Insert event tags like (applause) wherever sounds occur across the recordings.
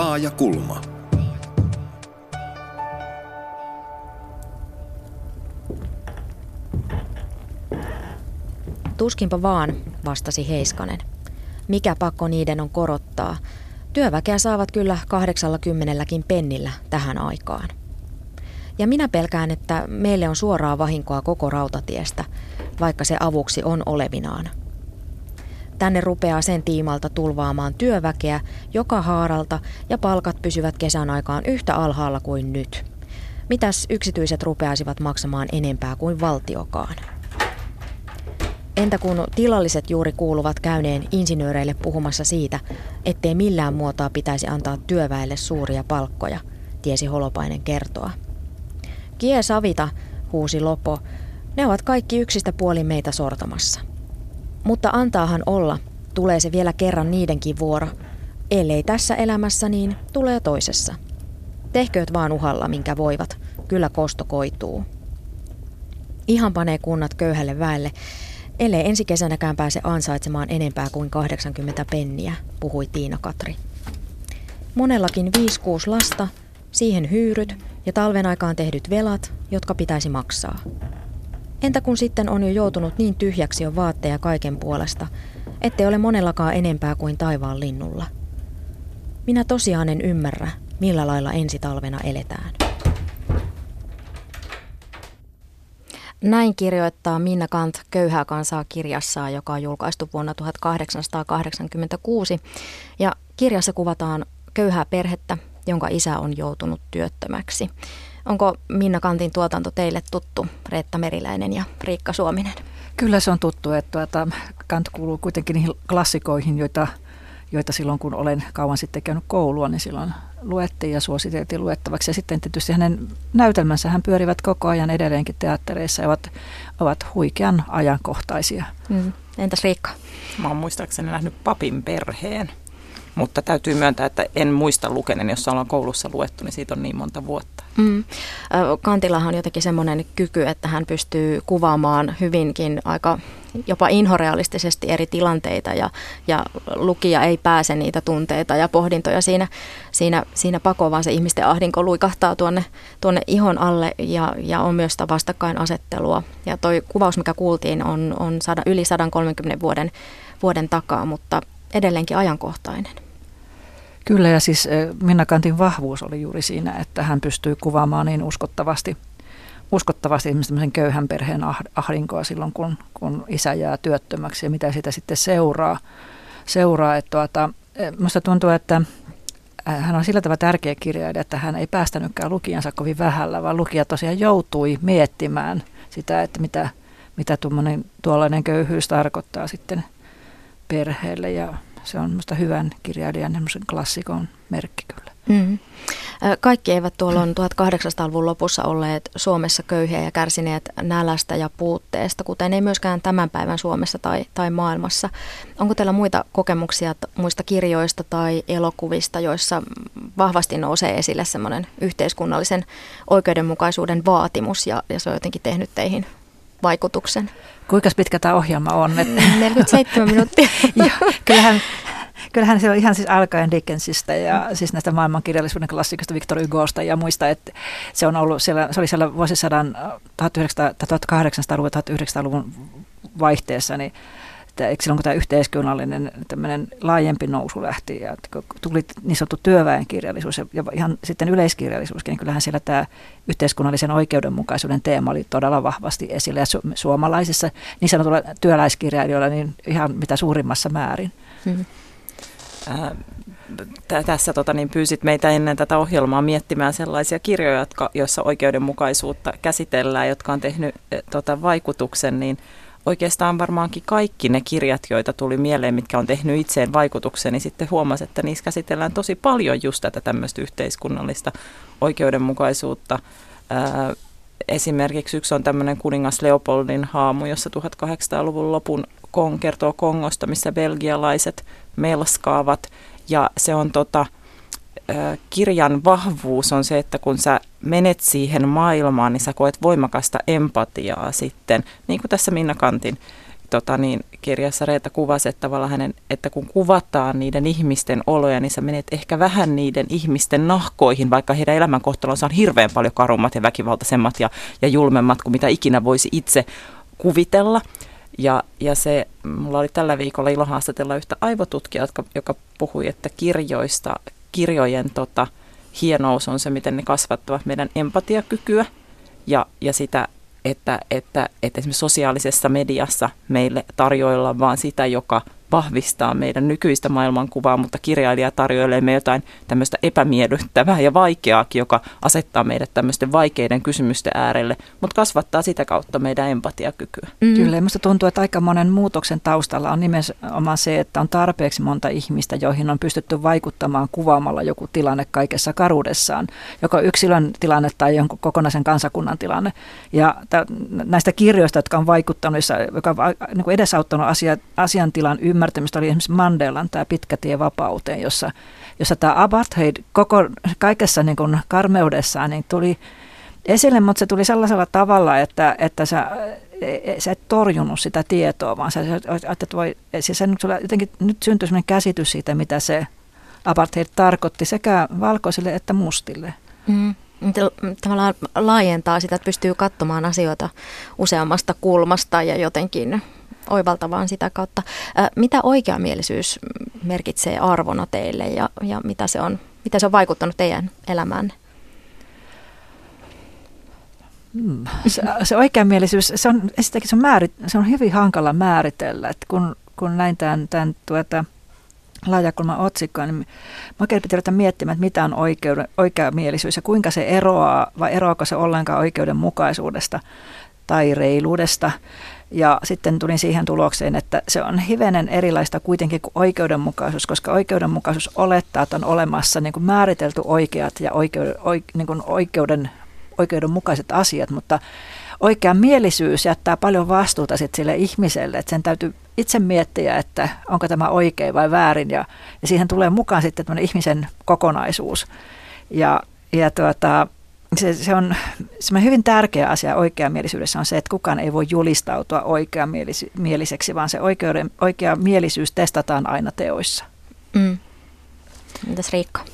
Laaja kulma. Tuskinpa vaan, vastasi Heiskanen. Mikä pakko niiden on korottaa? Työväkeä saavat kyllä 80 pennillä tähän aikaan. Ja minä pelkään, että meille on suoraa vahinkoa koko rautatiestä, vaikka se avuksi on olevinaan. Tänne rupeaa sen tiimalta tulvaamaan työväkeä joka haaralta ja palkat pysyvät kesän aikaan yhtä alhaalla kuin nyt. Mitäs yksityiset rupeaisivat maksamaan enempää kuin valtiokaan? Entä kun tilalliset juuri kuuluvat käyneen insinööreille puhumassa siitä, ettei millään muotoa pitäisi antaa työväelle suuria palkkoja, tiesi Holopainen kertoa. Kie savita, huusi Lopo, ne ovat kaikki yksistä puolin meitä sortamassa. Mutta antaahan olla, tulee se vielä kerran niidenkin vuoro. Ellei tässä elämässä, niin tulee toisessa. Tehkööt vaan uhalla, minkä voivat. Kyllä kosto koituu. Ihan panee kunnat köyhälle väelle, ellei ensi kesänäkään pääse ansaitsemaan enempää kuin 80 penniä, puhui Tiina Katri. Monellakin 5-6 lasta, siihen hyyryt ja talven aikaan tehdyt velat, jotka pitäisi maksaa. Entä kun sitten on jo joutunut niin tyhjäksi jo vaatteja kaiken puolesta, ettei ole monellakaan enempää kuin taivaan linnulla? Minä tosiaan en ymmärrä, millä lailla ensi talvena eletään. Näin kirjoittaa Minna Kant Köyhää kansaa kirjassaan, joka on julkaistu vuonna 1886. Ja kirjassa kuvataan köyhää perhettä, jonka isä on joutunut työttömäksi. Onko Minna Kantin tuotanto teille tuttu, Reetta Meriläinen ja Riikka Suominen? Kyllä se on tuttu, että tuota, Kant kuuluu kuitenkin niihin klassikoihin, joita, joita silloin kun olen kauan sitten käynyt koulua, niin silloin luettiin ja suositeltiin luettavaksi. Ja sitten tietysti hänen näytelmänsä hän pyörivät koko ajan edelleenkin teattereissa ja ovat, ovat huikean ajankohtaisia. Mm. Entäs Riikka? Mä oon muistaakseni nähnyt papin perheen. Mutta täytyy myöntää, että en muista lukenen, jos ollaan koulussa luettu, niin siitä on niin monta vuotta. Mm. Kantillahan on jotenkin semmoinen kyky, että hän pystyy kuvaamaan hyvinkin aika jopa inhorealistisesti eri tilanteita ja, ja lukija ei pääse niitä tunteita ja pohdintoja siinä, siinä, siinä pakoon, vaan se ihmisten ahdinko luikahtaa tuonne, tuonne ihon alle ja, ja on myös sitä vastakkainasettelua. Ja toi kuvaus, mikä kuultiin, on, on sada, yli 130 vuoden, vuoden takaa, mutta edelleenkin ajankohtainen. Kyllä ja siis Minna Kantin vahvuus oli juuri siinä, että hän pystyy kuvaamaan niin uskottavasti, uskottavasti esimerkiksi köyhän perheen ah, ahdinkoa silloin, kun, kun isä jää työttömäksi ja mitä sitä sitten seuraa. seuraa että tuota, minusta tuntuu, että hän on sillä tavalla tärkeä kirjailija, että hän ei päästänytkään lukijansa kovin vähällä, vaan lukija tosiaan joutui miettimään sitä, että mitä, mitä tuollainen köyhyys tarkoittaa sitten perheelle ja se on minusta hyvän kirjailijan klassikon merkki kyllä. Mm. Kaikki eivät tuolloin 1800-luvun lopussa olleet Suomessa köyhiä ja kärsineet nälästä ja puutteesta, kuten ei myöskään tämän päivän Suomessa tai, tai maailmassa. Onko teillä muita kokemuksia muista kirjoista tai elokuvista, joissa vahvasti nousee esille semmoinen yhteiskunnallisen oikeudenmukaisuuden vaatimus ja, ja se on jotenkin tehnyt teihin vaikutuksen? Kuinka pitkä tämä ohjelma on? 47 minuuttia. (laughs) ja, kyllähän, kyllähän se on ihan siis alkaen Dickensistä ja mm. siis näistä maailmankirjallisuuden klassikosta Victor Hugosta ja muista, että se on ollut siellä, se oli siellä vuosisadan 1800-luvun 1900-luvun vaihteessa, niin että eikö silloin kun tämä yhteiskunnallinen tämmöinen laajempi nousu lähti ja tuli niin sanottu työväenkirjallisuus ja, ja ihan sitten yleiskirjallisuuskin, niin kyllähän siellä tämä yhteiskunnallisen oikeudenmukaisuuden teema oli todella vahvasti esillä ja su- suomalaisissa niin sanotulla työläiskirjailijoilla niin ihan mitä suurimmassa määrin. Hmm. Äh, tässä tota, niin pyysit meitä ennen tätä ohjelmaa miettimään sellaisia kirjoja, jotka, joissa oikeudenmukaisuutta käsitellään, jotka on tehnyt tota, vaikutuksen, niin – oikeastaan varmaankin kaikki ne kirjat, joita tuli mieleen, mitkä on tehnyt itseen vaikutuksen, niin sitten huomasi, että niissä käsitellään tosi paljon just tätä tämmöistä yhteiskunnallista oikeudenmukaisuutta. Esimerkiksi yksi on tämmöinen kuningas Leopoldin haamu, jossa 1800-luvun lopun Kong kertoo Kongosta, missä belgialaiset melskaavat. Ja se on tota, kirjan vahvuus on se, että kun sä menet siihen maailmaan, niin sä koet voimakasta empatiaa sitten, niin kuin tässä Minna Kantin tota niin, kirjassa Reeta kuvasi, että, tavallaan hänen, että kun kuvataan niiden ihmisten oloja, niin sä menet ehkä vähän niiden ihmisten nahkoihin, vaikka heidän elämänkohtalonsa on hirveän paljon karummat ja väkivaltaisemmat ja, ja julmemmat kuin mitä ikinä voisi itse kuvitella. Ja, ja se, mulla oli tällä viikolla ilo haastatella yhtä aivotutkijaa, joka, joka puhui, että kirjoista, kirjojen tota, hienous on se, miten ne kasvattavat meidän empatiakykyä ja, ja sitä että, että, että esimerkiksi sosiaalisessa mediassa meille tarjoillaan vaan sitä, joka vahvistaa meidän nykyistä maailmankuvaa, mutta kirjailija tarjoilee me jotain tämmöistä epämiellyttävää ja vaikeaakin, joka asettaa meidät tämmöisten vaikeiden kysymysten äärelle, mutta kasvattaa sitä kautta meidän empatiakykyä. Mm. Kyllä, minusta tuntuu, että aika monen muutoksen taustalla on nimenomaan se, että on tarpeeksi monta ihmistä, joihin on pystytty vaikuttamaan kuvaamalla joku tilanne kaikessa karuudessaan, joko yksilön tilanne tai jonkun kokonaisen kansakunnan tilanne. Ja näistä kirjoista, jotka on vaikuttanut, joka on niin edesauttanut asia, asiantilan ymmärtämistä, ymmärtämistä oli esimerkiksi Mandelan tämä pitkä tie vapauteen, jossa, jossa tämä apartheid koko, kaikessa niin kuin karmeudessaan niin tuli esille, mutta se tuli sellaisella tavalla, että, että sä, sä et torjunut sitä tietoa, vaan sä, että voi, siis se, jotenkin nyt syntyi sellainen käsitys siitä, mitä se apartheid tarkoitti sekä valkoisille että mustille. Mm tavallaan laajentaa sitä, että pystyy katsomaan asioita useammasta kulmasta ja jotenkin oivaltavaan sitä kautta. Mitä oikeamielisyys merkitsee arvona teille ja, ja mitä, se on, mitä se on vaikuttanut teidän elämään? Hmm. Se, se oikeamielisyys, se on, se on, määrit, se on hyvin hankala määritellä, että kun, kun näin tämän, tämän tuota, laajakulman otsikkoa, niin mä oikein pitää miettimään, että mitä on oikeuden, oikeamielisyys ja kuinka se eroaa, vai eroako se ollenkaan oikeudenmukaisuudesta tai reiluudesta. Ja sitten tulin siihen tulokseen, että se on hivenen erilaista kuitenkin kuin oikeudenmukaisuus, koska oikeudenmukaisuus olettaa, että on olemassa niin kuin määritelty oikeat ja oikeuden, niin kuin oikeuden, oikeudenmukaiset asiat, mutta oikea mielisyys jättää paljon vastuuta sit sille ihmiselle, että sen täytyy itse miettiä, että onko tämä oikein vai väärin ja, ja siihen tulee mukaan sitten ihmisen kokonaisuus. Ja, ja tuota, se, se on se hyvin tärkeä asia oikeamielisyydessä on se, että kukaan ei voi julistautua oikeamieliseksi, vaan se oikeuden, oikea mielisyys testataan aina teoissa. Mm. Entäs Riikka?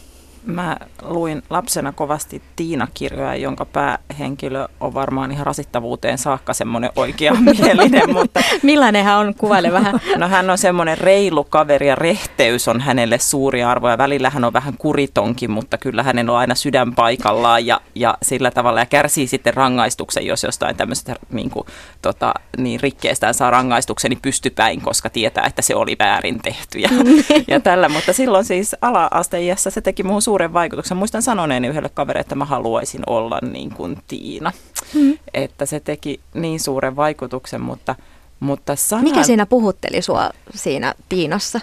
Mä luin lapsena kovasti Tiina-kirjoja, jonka päähenkilö on varmaan ihan rasittavuuteen saakka semmoinen oikeamielinen. (laughs) mutta... Millainen hän on? Kuvaile vähän. (laughs) No hän on semmoinen reilu kaveri ja rehteys on hänelle suuri arvo ja välillä hän on vähän kuritonkin, mutta kyllä hänen on aina sydän paikallaan ja, ja sillä tavalla ja kärsii sitten rangaistuksen, jos jostain tämmöisestä niin, kuin, tota, niin rikkeestään saa rangaistuksen, niin pystypäin, koska tietää, että se oli väärin tehty ja, (laughs) ja tällä. Mutta silloin siis ala-asteiässä se teki muuhun suuren vaikutuksen. Muistan sanoneeni yhdelle kaverille, että mä haluaisin olla niin kuin Tiina. Mm. Että se teki niin suuren vaikutuksen, mutta, mutta sana... Mikä siinä puhutteli sua siinä Tiinassa?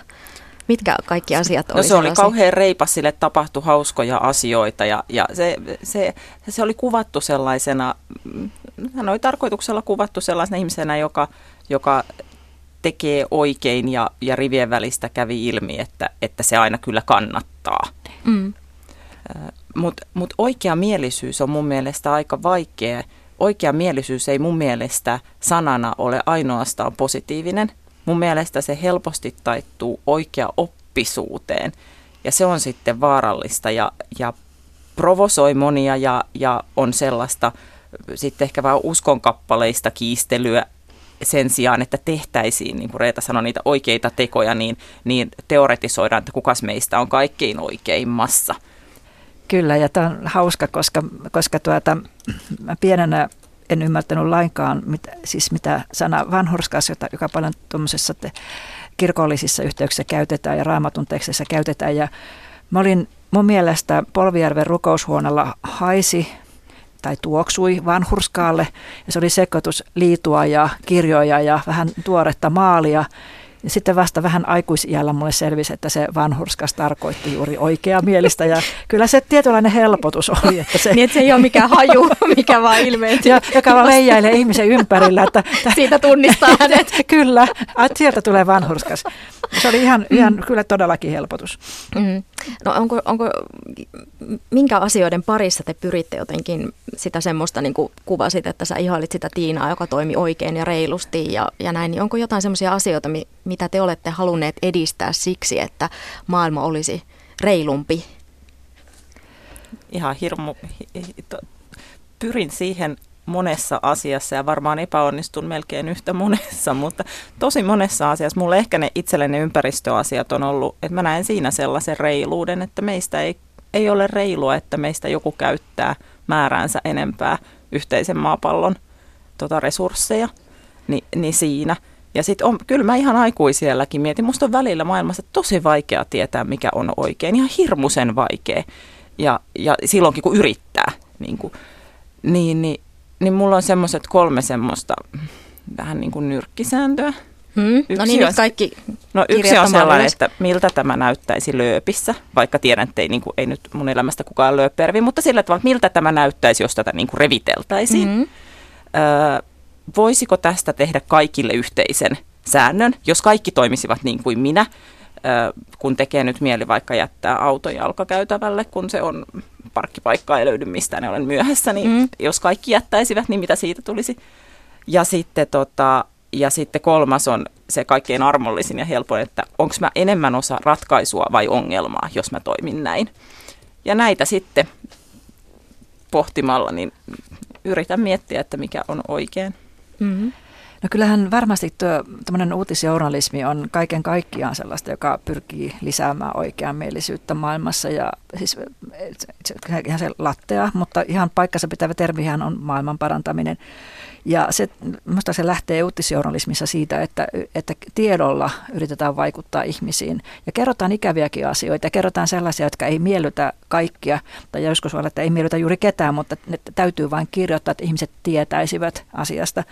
Mitkä kaikki asiat oli? No se oli kauhean reipas, sille tapahtui hauskoja asioita ja, ja se, se, se oli kuvattu sellaisena, hän oli tarkoituksella kuvattu sellaisena ihmisenä, joka, joka tekee oikein ja, ja rivien välistä kävi ilmi, että, että se aina kyllä kannattaa. Mm. Mutta mut oikea mielisyys on mun mielestä aika vaikea. Oikea mielisyys ei mun mielestä sanana ole ainoastaan positiivinen. Mun mielestä se helposti taittuu oikea oppisuuteen ja se on sitten vaarallista ja, ja provosoi monia ja, ja on sellaista sitten ehkä vähän uskonkappaleista kiistelyä sen sijaan, että tehtäisiin, niin kuin Reeta sanoi, niitä oikeita tekoja, niin, niin teoretisoidaan, että kukas meistä on kaikkein oikeimmassa – Kyllä, ja tämä on hauska, koska, koska tuota, mä pienenä en ymmärtänyt lainkaan, mit, siis mitä sana vanhurskas, jota, joka paljon tuommoisessa kirkollisissa yhteyksissä käytetään ja raamatun tekstissä käytetään. Ja mä olin mun mielestä Polvijärven rukoushuoneella haisi tai tuoksui vanhurskaalle ja se oli sekoitus liitua ja kirjoja ja vähän tuoretta maalia. Ja sitten vasta vähän aikuisiällä mulle selvisi, että se vanhurskas tarkoitti juuri oikea mielistä. Ja kyllä se tietynlainen helpotus oli. Että se, niin, että se ei ole mikään haju, mikä vaan ilmeisesti. Ja, joka vaan leijailee ihmisen ympärillä. Että, Siitä tunnistaa hänet. kyllä, että sieltä tulee vanhurskas. Se oli ihan, ihan mm. kyllä todellakin helpotus. Mm. No onko, onko, minkä asioiden parissa te pyritte jotenkin sitä semmoista, niin kuin kuvasit, että sä ihailit sitä Tiinaa, joka toimi oikein ja reilusti ja, ja näin, niin onko jotain semmoisia asioita, mitä te olette halunneet edistää siksi, että maailma olisi reilumpi? Ihan hirmu, pyrin siihen monessa asiassa ja varmaan epäonnistun melkein yhtä (laughs) monessa, mutta tosi monessa asiassa mulle ehkä ne itselleni ympäristöasiat on ollut, että mä näen siinä sellaisen reiluuden, että meistä ei, ei ole reilua, että meistä joku käyttää määräänsä enempää yhteisen maapallon tota, resursseja, Ni, niin siinä. Ja sitten on, kyllä mä ihan aikuisielläkin mietin, musta on välillä maailmassa tosi vaikea tietää, mikä on oikein, ihan hirmuisen vaikea. Ja, ja silloinkin, kun yrittää, niin, kuin, niin, niin niin mulla on semmoiset kolme semmoista vähän niin kuin nyrkkisääntöä. Hmm. Yksi no niin, on, kaikki No yksi on sellainen, että miltä tämä näyttäisi lööpissä, vaikka tiedän, että ei, niin kuin, ei nyt mun elämästä kukaan lööpervi, mutta sillä tavalla, että miltä tämä näyttäisi, jos tätä niin kuin reviteltäisiin. Hmm. Öö, voisiko tästä tehdä kaikille yhteisen säännön, jos kaikki toimisivat niin kuin minä, kun tekee nyt mieli vaikka jättää auto jalkakäytävälle, kun se on parkkipaikkaa ei löydy mistään, ne olen myöhässä, niin mm. jos kaikki jättäisivät, niin mitä siitä tulisi? Ja sitten, tota, ja sitten kolmas on se kaikkein armollisin ja helpoin, että onko mä enemmän osa ratkaisua vai ongelmaa, jos mä toimin näin. Ja näitä sitten pohtimalla, niin yritän miettiä, että mikä on oikein. Mm-hmm. No kyllähän varmasti tuo tämmöinen uutisjournalismi on kaiken kaikkiaan sellaista, joka pyrkii lisäämään oikeanmielisyyttä maailmassa ja siis ihan se lattea, mutta ihan paikkansa pitävä termihän on maailman parantaminen. Ja se, minusta se lähtee uutisjournalismissa siitä, että, että tiedolla yritetään vaikuttaa ihmisiin. Ja kerrotaan ikäviäkin asioita ja kerrotaan sellaisia, jotka ei miellytä kaikkia. Tai joskus voi että ei miellytä juuri ketään, mutta ne täytyy vain kirjoittaa, että ihmiset tietäisivät asiasta.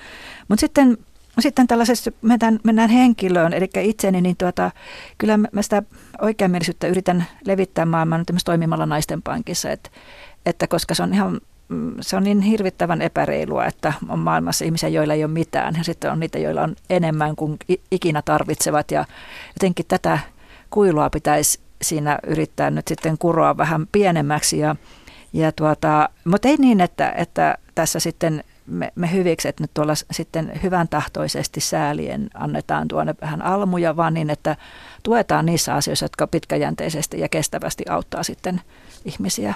Mutta sitten sitten tällaisessa mennään, mennään henkilöön, eli itseni, niin tuota, kyllä mä sitä oikeamielisyyttä yritän levittää maailman toimimalla naisten pankissa, että, että koska se on ihan se on niin hirvittävän epäreilua, että on maailmassa ihmisiä, joilla ei ole mitään ja sitten on niitä, joilla on enemmän kuin ikinä tarvitsevat ja jotenkin tätä kuilua pitäisi siinä yrittää nyt sitten kuroa vähän pienemmäksi ja, ja tuota, mutta ei niin, että, että tässä sitten me, me että nyt tuolla sitten hyvän tahtoisesti säälien annetaan tuonne vähän almuja, vaan niin, että tuetaan niissä asioissa, jotka pitkäjänteisesti ja kestävästi auttaa sitten ihmisiä.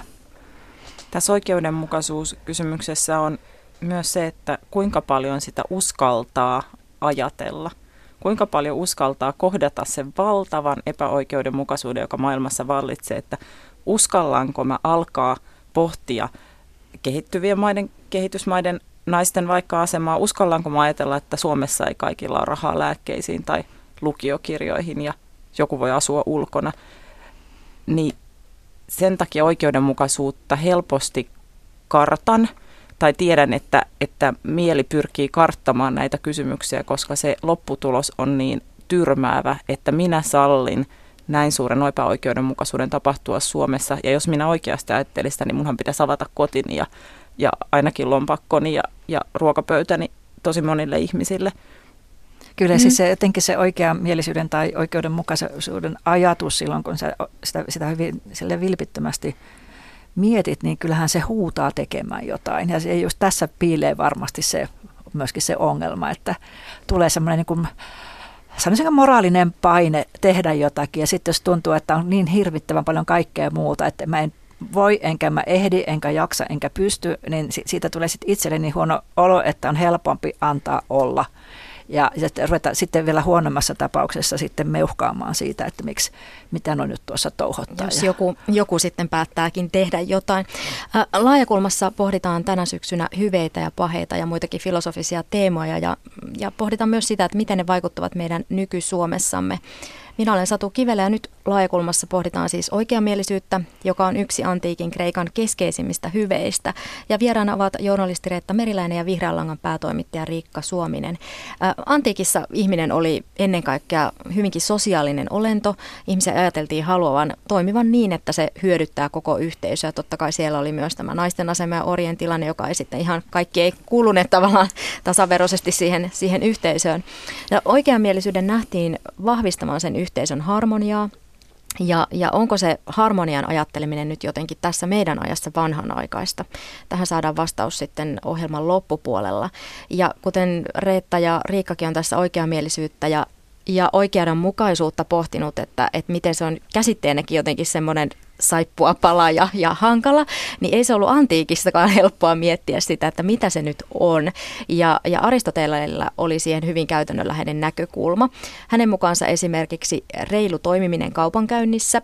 Tässä oikeudenmukaisuuskysymyksessä on myös se, että kuinka paljon sitä uskaltaa ajatella. Kuinka paljon uskaltaa kohdata sen valtavan epäoikeudenmukaisuuden, joka maailmassa vallitsee, että uskallanko mä alkaa pohtia kehittyvien maiden, kehitysmaiden naisten vaikka asemaa, uskallanko mä ajatella, että Suomessa ei kaikilla ole rahaa lääkkeisiin tai lukiokirjoihin ja joku voi asua ulkona, niin sen takia oikeudenmukaisuutta helposti kartan tai tiedän, että, että mieli pyrkii karttamaan näitä kysymyksiä, koska se lopputulos on niin tyrmäävä, että minä sallin näin suuren epäoikeudenmukaisuuden tapahtua Suomessa. Ja jos minä oikeasti ajattelisin sitä, niin munhan pitäisi avata kotini ja, ja ainakin lompakkoni ja, ja ruokapöytäni tosi monille ihmisille. Kyllä mm. siis se, jotenkin se oikeamielisyyden tai oikeudenmukaisuuden ajatus silloin, kun sä sitä, sitä hyvin sille vilpittömästi mietit, niin kyllähän se huutaa tekemään jotain. Ja se just tässä piilee varmasti se, myöskin se ongelma, että tulee semmoinen niin kuin, sanoisinko moraalinen paine tehdä jotakin ja sitten jos tuntuu, että on niin hirvittävän paljon kaikkea muuta, että mä en voi, enkä mä ehdi, enkä jaksa, enkä pysty, niin siitä tulee sitten itselleni huono olo, että on helpompi antaa olla – ja sitten ruveta sitten vielä huonommassa tapauksessa sitten meuhkaamaan siitä, että miksi, mitä on nyt tuossa touhottaa. Jos joku, joku sitten päättääkin tehdä jotain. Laajakulmassa pohditaan tänä syksynä hyveitä ja paheita ja muitakin filosofisia teemoja ja, ja pohditaan myös sitä, että miten ne vaikuttavat meidän nyky-Suomessamme. Minä olen Satu Kivelä ja nyt laajakulmassa pohditaan siis oikeamielisyyttä, joka on yksi antiikin Kreikan keskeisimmistä hyveistä. Ja vieraana ovat journalisti Reetta Meriläinen ja Vihreän langan päätoimittaja Riikka Suominen. Ä, antiikissa ihminen oli ennen kaikkea hyvinkin sosiaalinen olento. Ihmisiä ajateltiin haluavan toimivan niin, että se hyödyttää koko yhteisöä. Totta kai siellä oli myös tämä naisten asema ja orjen tilanne, joka ei sitten ihan kaikki ei kuuluneet tavallaan tasaveroisesti siihen, siihen yhteisöön. Ja oikeamielisyyden nähtiin vahvistamaan sen yhteisön harmoniaa, ja, ja onko se harmonian ajatteleminen nyt jotenkin tässä meidän ajassa vanhanaikaista? Tähän saadaan vastaus sitten ohjelman loppupuolella. Ja kuten Reetta ja Riikkakin on tässä oikeamielisyyttä ja ja oikeudenmukaisuutta pohtinut, että, että miten se on käsitteenäkin jotenkin semmoinen saippua pala ja, ja hankala, niin ei se ollut antiikistakaan helppoa miettiä sitä, että mitä se nyt on. Ja, ja Aristoteleilla oli siihen hyvin käytännönläheinen näkökulma. Hänen mukaansa esimerkiksi reilu toimiminen kaupankäynnissä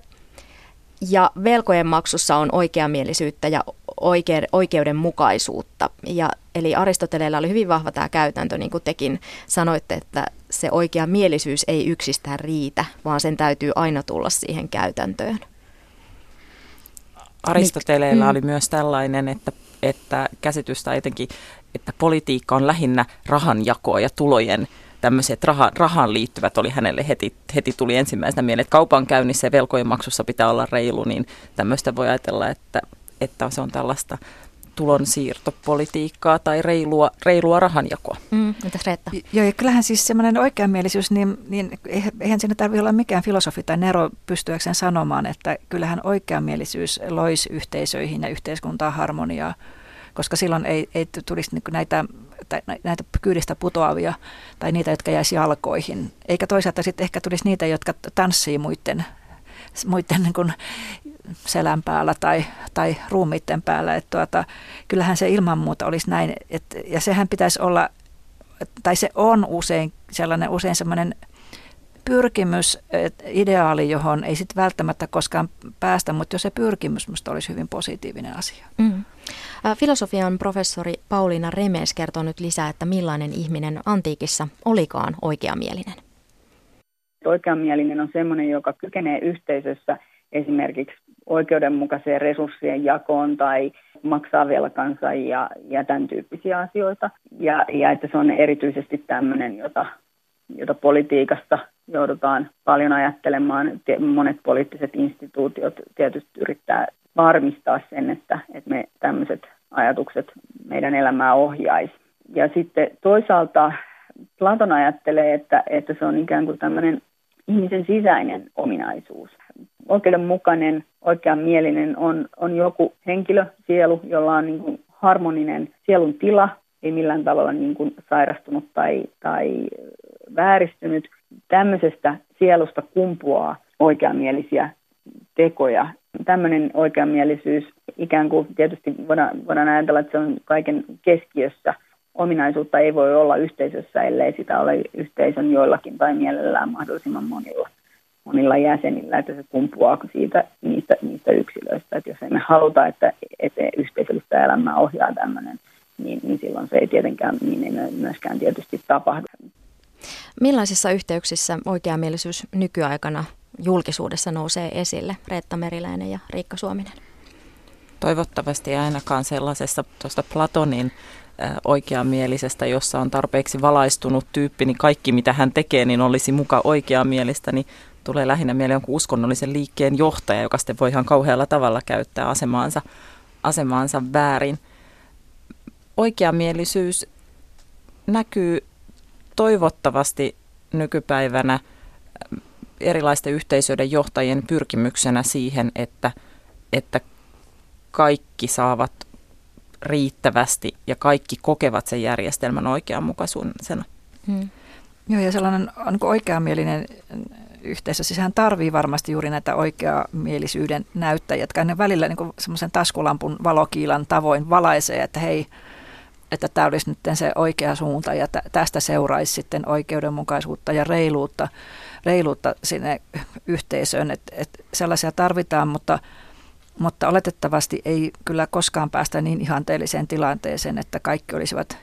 ja velkojen maksussa on oikeamielisyyttä ja oike- oikeudenmukaisuutta. Ja, eli Aristoteleilla oli hyvin vahva tämä käytäntö, niin kuin tekin sanoitte, että se oikea mielisyys ei yksistään riitä, vaan sen täytyy aina tulla siihen käytäntöön. Aristoteleilla mm. oli myös tällainen, että, että käsitystä etenkin, että politiikka on lähinnä rahanjakoa ja tulojen tämmöiset raha, rahaan liittyvät oli hänelle heti, heti tuli ensimmäisenä mieleen, että kaupankäynnissä ja velkojen maksussa pitää olla reilu, niin tämmöistä voi ajatella, että, että se on tällaista tulonsiirtopolitiikkaa tai reilua, reilua rahanjakoa. Mm, entäs Reetta? Joo, ja kyllähän siis semmoinen oikeamielisyys, niin, niin eihän siinä tarvitse olla mikään filosofi tai nero pystyäkseen sanomaan, että kyllähän oikeamielisyys loisi yhteisöihin ja yhteiskuntaan harmoniaa, koska silloin ei, ei tulisi niin näitä tai näitä kyydistä putoavia tai niitä, jotka jäisi jalkoihin. Eikä toisaalta sitten ehkä tulisi niitä, jotka tanssii muiden, muiden niin kuin selän päällä tai, tai ruumiitten päällä. Että tuota, kyllähän se ilman muuta olisi näin. Et, ja sehän pitäisi olla, tai se on usein sellainen, usein sellainen pyrkimys, ideaali, johon ei sitten välttämättä koskaan päästä, mutta jos se pyrkimys minusta olisi hyvin positiivinen asia. Mm. Filosofian professori Pauliina Remes kertoo nyt lisää, että millainen ihminen antiikissa olikaan oikeamielinen. Oikeamielinen on sellainen, joka kykenee yhteisössä esimerkiksi oikeudenmukaiseen resurssien jakoon tai maksaa velkansa ja, ja tämän tyyppisiä asioita. Ja, ja että se on erityisesti tämmöinen, jota, jota politiikasta joudutaan paljon ajattelemaan. Monet poliittiset instituutiot tietysti yrittää varmistaa sen, että, että me tämmöiset ajatukset meidän elämää ohjaisi. Ja sitten toisaalta Platon ajattelee, että, että se on ikään kuin tämmöinen ihmisen sisäinen ominaisuus. Oikeudenmukainen, oikeanmielinen on, on joku henkilö, sielu, jolla on niin kuin harmoninen sielun tila, ei millään tavalla niin kuin sairastunut tai, tai vääristynyt. Tämmöisestä sielusta kumpuaa oikeamielisiä tekoja. Tämmöinen oikeamielisyys ikään kuin tietysti voidaan, voidaan ajatella, että se on kaiken keskiössä – ominaisuutta ei voi olla yhteisössä, ellei sitä ole yhteisön joillakin tai mielellään mahdollisimman monilla, monilla jäsenillä, että se kumpuaa siitä, niistä, niistä yksilöistä. Että jos emme haluta, että, että yhteisöllistä elämää ohjaa tämmöinen, niin, niin silloin se ei tietenkään niin ei myöskään tietysti tapahdu. Millaisissa yhteyksissä oikeamielisyys nykyaikana julkisuudessa nousee esille? Reetta Meriläinen ja Riikka Suominen. Toivottavasti ainakaan sellaisessa tuosta Platonin oikeamielisestä, jossa on tarpeeksi valaistunut tyyppi, niin kaikki mitä hän tekee, niin olisi muka oikeamielistä, niin tulee lähinnä mieleen jonkun uskonnollisen liikkeen johtaja, joka sitten voi ihan kauhealla tavalla käyttää asemaansa, asemaansa väärin. Oikeamielisyys näkyy toivottavasti nykypäivänä erilaisten yhteisöiden johtajien pyrkimyksenä siihen, että, että kaikki saavat riittävästi ja kaikki kokevat sen järjestelmän oikeanmukaisuudena. Hmm. Joo, ja sellainen niin oikeamielinen yhteisö, siis tarvii varmasti juuri näitä oikeamielisyyden näyttäjiä, jotka ne välillä niin semmoisen taskulampun valokiilan tavoin valaisee, että hei, että tämä olisi nyt se oikea suunta ja tästä seuraisi sitten oikeudenmukaisuutta ja reiluutta, reiluutta sinne yhteisöön, että, että sellaisia tarvitaan, mutta – mutta oletettavasti ei kyllä koskaan päästä niin ihanteelliseen tilanteeseen, että kaikki olisivat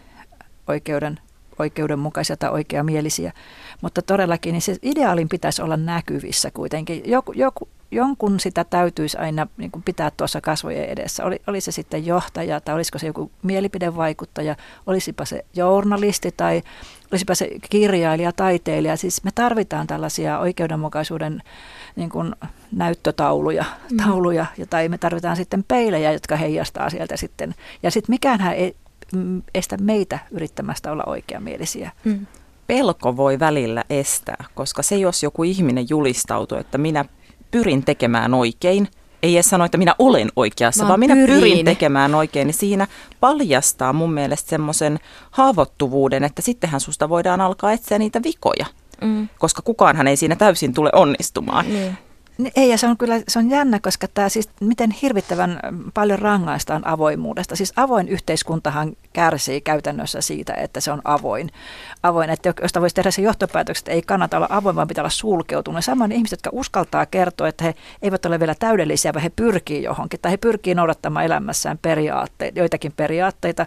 oikeuden, oikeudenmukaisia tai oikeamielisiä. Mutta todellakin niin se ideaalin pitäisi olla näkyvissä kuitenkin. Joku, joku, jonkun sitä täytyisi aina niin kuin pitää tuossa kasvojen edessä. Oli, oli se sitten johtaja tai olisiko se joku mielipidevaikuttaja, olisipa se journalisti tai olisipa se kirjailija, taiteilija. Siis me tarvitaan tällaisia oikeudenmukaisuuden niin kuin näyttötauluja mm. tauluja, tai me tarvitaan sitten peilejä, jotka heijastaa sieltä sitten. Ja sitten mikään ei estä meitä yrittämästä olla oikeamielisiä. Mm pelko voi välillä estää, koska se jos joku ihminen julistautuu, että minä pyrin tekemään oikein, ei edes sano, että minä olen oikeassa, vaan, vaan minä pyrin. pyrin tekemään oikein, niin siinä paljastaa mun mielestä semmoisen haavoittuvuuden, että sittenhän susta voidaan alkaa etsiä niitä vikoja. Mm. Koska kukaanhan ei siinä täysin tule onnistumaan. Niin. Ei, ja se on kyllä se on jännä, koska tämä siis, miten hirvittävän paljon rangaistaan avoimuudesta. Siis avoin yhteiskuntahan kärsii käytännössä siitä, että se on avoin. avoin että josta voisi tehdä se johtopäätökset, että ei kannata olla avoin, vaan pitää olla sulkeutunut. Samoin ihmiset, jotka uskaltaa kertoa, että he eivät ole vielä täydellisiä, vaan he pyrkii johonkin, tai he pyrkii noudattamaan elämässään periaatteita, joitakin periaatteita,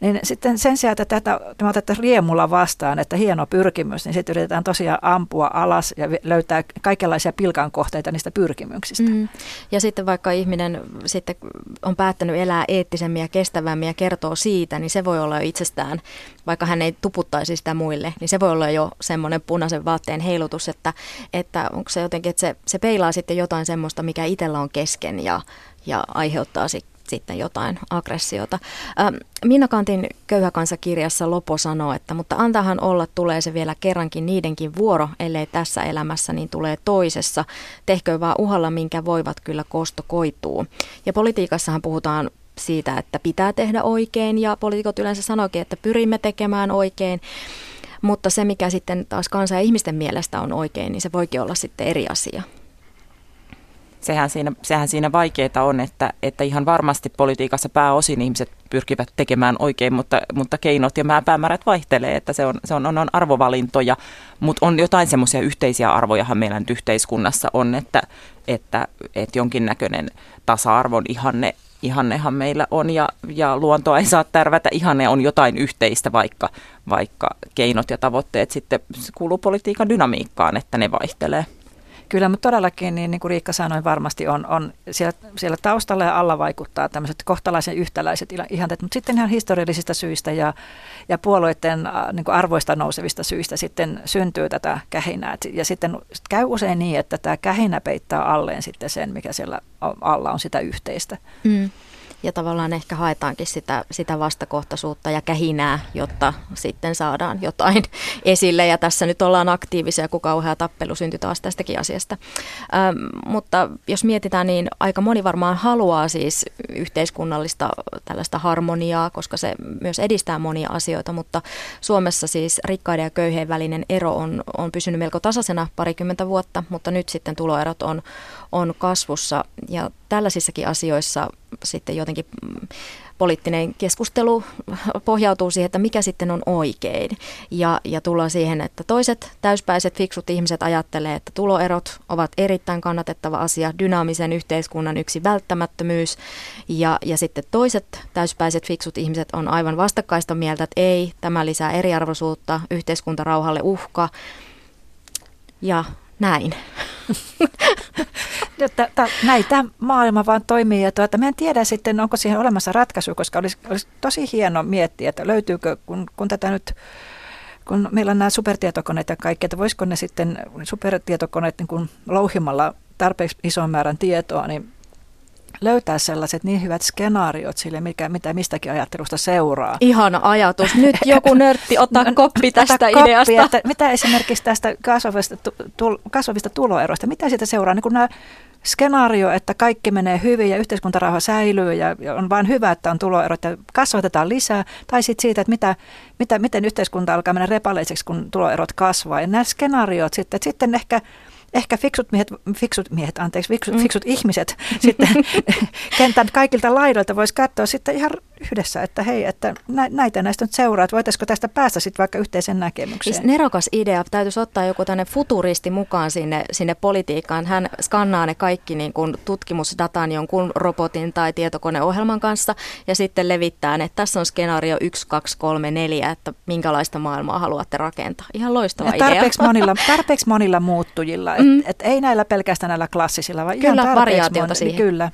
niin sitten sen sijaan, että tätä me riemulla vastaan, että hieno pyrkimys, niin sitten yritetään tosiaan ampua alas ja löytää kaikenlaisia pilkankohteita niistä pyrkimyksistä. Mm. Ja sitten vaikka ihminen sitten on päättänyt elää eettisemmin ja kestävämmin ja kertoo siitä, niin se voi olla jo itsestään, vaikka hän ei tuputtaisi sitä muille, niin se voi olla jo semmoinen punaisen vaatteen heilutus, että, että onko se jotenkin, että se, se peilaa sitten jotain semmoista, mikä itsellä on kesken ja, ja aiheuttaa sitten sitten jotain aggressiota. Ähm, Minna Kantin köyhäkansakirjassa Lopo sanoo, että mutta antahan olla, tulee se vielä kerrankin niidenkin vuoro, ellei tässä elämässä, niin tulee toisessa. Tehkö vaan uhalla, minkä voivat kyllä kosto koituu. Ja politiikassahan puhutaan siitä, että pitää tehdä oikein ja poliitikot yleensä sanoikin, että pyrimme tekemään oikein. Mutta se, mikä sitten taas kansa ja ihmisten mielestä on oikein, niin se voikin olla sitten eri asia. Sehän siinä, sehän siinä vaikeaa on, että, että ihan varmasti politiikassa pääosin ihmiset pyrkivät tekemään oikein, mutta, mutta keinot ja päämäärät vaihtelee, että se on, se on, on, on arvovalintoja, mutta on jotain semmoisia yhteisiä arvojahan meillä nyt yhteiskunnassa on, että, että, että jonkinnäköinen tasa-arvon ihanne ihannehan meillä on ja, ja luontoa ei saa tärvätä. Ihanne on jotain yhteistä, vaikka, vaikka keinot ja tavoitteet sitten kuuluu politiikan dynamiikkaan, että ne vaihtelee. Kyllä, mutta todellakin, niin, niin kuin Riikka sanoi, varmasti on, on siellä, siellä taustalla ja alla vaikuttaa tämmöiset kohtalaisen yhtäläiset ihanteet, mutta sitten ihan historiallisista syistä ja, ja puolueiden niin kuin arvoista nousevista syistä sitten syntyy tätä kähinää. Ja sitten käy usein niin, että tämä kähinä peittää alleen sitten sen, mikä siellä alla on sitä yhteistä. Mm ja tavallaan ehkä haetaankin sitä, sitä vastakohtaisuutta ja kähinää, jotta sitten saadaan jotain (laughs) esille. Ja tässä nyt ollaan aktiivisia, kun kauhea tappelu syntyi taas tästäkin asiasta. Ähm, mutta jos mietitään, niin aika moni varmaan haluaa siis yhteiskunnallista tällaista harmoniaa, koska se myös edistää monia asioita, mutta Suomessa siis rikkaiden ja köyhien välinen ero on, on pysynyt melko tasaisena parikymmentä vuotta, mutta nyt sitten tuloerot on, on kasvussa ja tällaisissakin asioissa sitten jotenkin mm, poliittinen keskustelu pohjautuu siihen, että mikä sitten on oikein. Ja, ja tullaan siihen, että toiset täyspäiset fiksut ihmiset ajattelee, että tuloerot ovat erittäin kannatettava asia, dynaamisen yhteiskunnan yksi välttämättömyys. Ja, ja sitten toiset täyspäiset fiksut ihmiset on aivan vastakkaista mieltä, että ei, tämä lisää eriarvoisuutta, yhteiskuntarauhalle uhka. Ja näin. Että, näitä maailma vaan toimii ja tuota, mä en tiedä sitten, onko siihen olemassa ratkaisu, koska olisi, olisi tosi hieno miettiä, että löytyykö, kun, kun tätä nyt kun meillä on nämä supertietokoneet ja kaikki, että voisiko ne sitten supertietokoneet niin kuin louhimalla tarpeeksi ison määrän tietoa, niin löytää sellaiset niin hyvät skenaariot sille, mikä, mitä mistäkin ajattelusta seuraa. Ihana ajatus. Nyt joku (laughs) nörtti ottaa koppi tästä koppi, ideasta. Että mitä esimerkiksi tästä kasvavista, tu, kasvavista tuloeroista, mitä siitä seuraa? Niin kun nämä skenaario, että kaikki menee hyvin ja yhteiskuntarauha säilyy ja on vain hyvä, että on tuloerot ja kasvatetaan lisää. Tai sitten siitä, että mitä, mitä, miten yhteiskunta alkaa mennä repaleiseksi, kun tuloerot kasvaa. Ja nämä skenaariot sitten, että sitten ehkä ehkä fiksut miehet, fiksut miehet anteeksi, fiksut, mm. fiksut ihmiset (laughs) sitten (laughs) kentän kaikilta laidoilta voisi katsoa sitten ihan yhdessä, että hei, että näitä näistä nyt seuraa, että voitaisiko tästä päästä sitten vaikka yhteisen näkemykseen. Siis nerokas idea, täytyisi ottaa joku tänne futuristi mukaan sinne, sinne politiikkaan. Hän skannaa ne kaikki niin kuin tutkimusdatan jonkun robotin tai tietokoneohjelman kanssa ja sitten levittää että tässä on skenaario 1, 2, 3, 4, että minkälaista maailmaa haluatte rakentaa. Ihan loistava ja tarpeeksi idea. Monilla, (laughs) tarpeeksi monilla muuttujilla, mm. et ei näillä pelkästään näillä klassisilla, vaan kyllä, ihan variaatiota moni, siihen. Kyllä.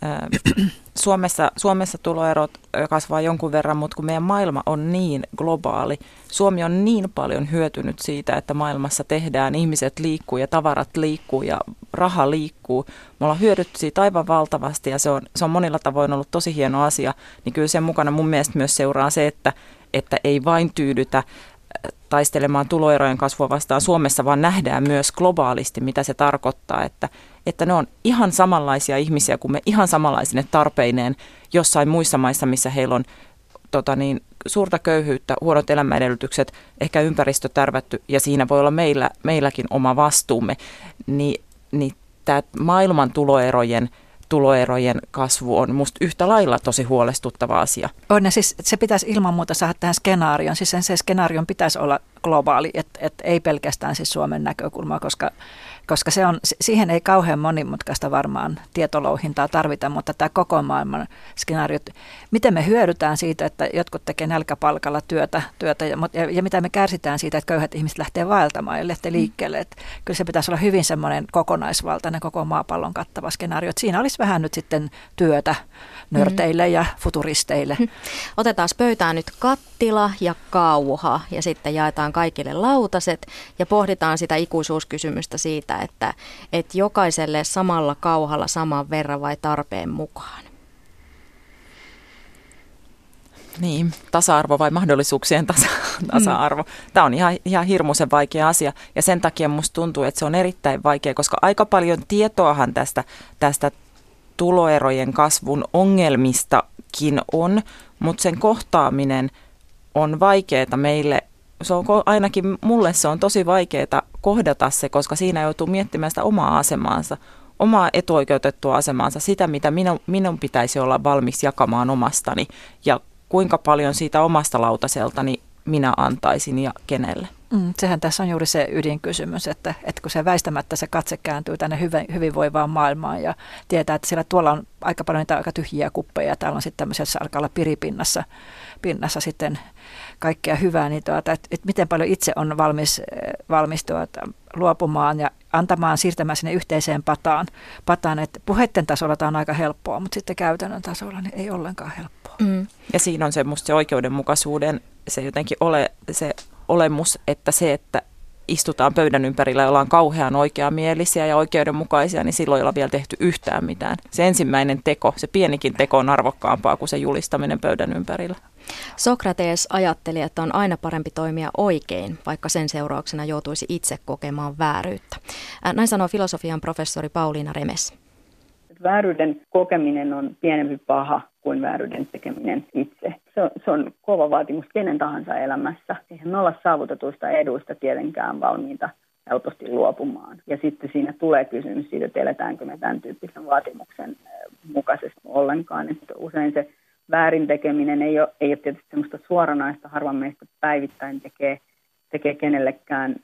(clears throat) Suomessa, Suomessa tuloerot kasvaa jonkun verran, mutta kun meidän maailma on niin globaali, Suomi on niin paljon hyötynyt siitä, että maailmassa tehdään, ihmiset liikkuu ja tavarat liikkuu ja raha liikkuu. Me ollaan hyödytty siitä aivan valtavasti ja se on, se on monilla tavoin ollut tosi hieno asia. Niin kyllä sen mukana mun mielestä myös seuraa se, että, että ei vain tyydytä taistelemaan tuloerojen kasvua vastaan. Suomessa, vaan nähdään myös globaalisti, mitä se tarkoittaa, että, että ne on ihan samanlaisia ihmisiä kuin me, ihan samanlaisine tarpeineen jossain muissa maissa, missä heillä on tota niin, suurta köyhyyttä, huonot elämäedellytykset, ehkä ympäristö tärvätty ja siinä voi olla meillä, meilläkin oma vastuumme, niin, niin tämä maailman tuloerojen tuloerojen kasvu on musta yhtä lailla tosi huolestuttava asia. On ja siis se pitäisi ilman muuta saada tähän skenaarioon. Siis sen se skenaarion pitäisi olla globaali, että et ei pelkästään siis Suomen näkökulmaa, koska koska se on, siihen ei kauhean monimutkaista varmaan tietolouhintaa tarvita, mutta tämä koko maailman skenaario, miten me hyödytään siitä, että jotkut tekee nälkäpalkalla työtä, työtä ja, ja, ja mitä me kärsitään siitä, että köyhät ihmiset lähtee vaeltamaan ja lähtee mm. liikkeelle. Että kyllä se pitäisi olla hyvin semmoinen kokonaisvaltainen koko maapallon kattava skenaario, että siinä olisi vähän nyt sitten työtä nörteille mm. ja futuristeille. Otetaan pöytään nyt kattila ja kauha ja sitten jaetaan kaikille lautaset ja pohditaan sitä ikuisuuskysymystä siitä, että, että jokaiselle samalla kauhalla saman verran vai tarpeen mukaan. Niin, tasa-arvo vai mahdollisuuksien tasa- tasa-arvo. Tämä on ihan, ihan hirmuisen vaikea asia ja sen takia musta tuntuu, että se on erittäin vaikea, koska aika paljon tietoahan tästä, tästä tuloerojen kasvun ongelmistakin on, mutta sen kohtaaminen on vaikeaa meille. Se on ainakin mulle se on tosi vaikeaa kohdata se, koska siinä joutuu miettimään sitä omaa asemaansa, omaa etuoikeutettua asemaansa, sitä mitä minun, minun pitäisi olla valmis jakamaan omastani ja kuinka paljon siitä omasta lautaseltani minä antaisin ja kenelle. Mm, sehän tässä on juuri se ydinkysymys, että, että kun se väistämättä se katse kääntyy tänne hyvin, hyvinvoivaan maailmaan ja tietää, että siellä tuolla on aika paljon niitä aika tyhjiä kuppeja ja täällä on sitten tämmöisessä alkaa olla piripinnassa pinnassa sitten kaikkea hyvää, niin tuota, että, että miten paljon itse on valmis, valmis tuota, luopumaan ja antamaan, siirtämään sinne yhteiseen pataan, pataan että puheiden tasolla tämä on aika helppoa, mutta sitten käytännön tasolla niin ei ollenkaan helppoa. Mm. Ja siinä on se, musta se oikeudenmukaisuuden, se jotenkin ole, se olemus, että se, että istutaan pöydän ympärillä ja ollaan kauhean oikeamielisiä ja oikeudenmukaisia, niin silloin ei olla vielä tehty yhtään mitään. Se ensimmäinen teko, se pienikin teko on arvokkaampaa kuin se julistaminen pöydän ympärillä. Sokrates ajatteli, että on aina parempi toimia oikein, vaikka sen seurauksena joutuisi itse kokemaan vääryyttä. Näin sanoo filosofian professori Pauliina Remes. Vääryyden kokeminen on pienempi paha kuin vääryyden tekeminen itse. Se on, se on kova vaatimus kenen tahansa elämässä. Eihän me olla saavutetuista eduista tietenkään valmiita helposti luopumaan. Ja sitten siinä tulee kysymys siitä, että eletäänkö me tämän tyyppisen vaatimuksen mukaisesti ollenkaan. Että usein se väärin tekeminen ei ole, ei ole tietysti semmoista suoranaista, harva meistä päivittäin tekee, tekee kenellekään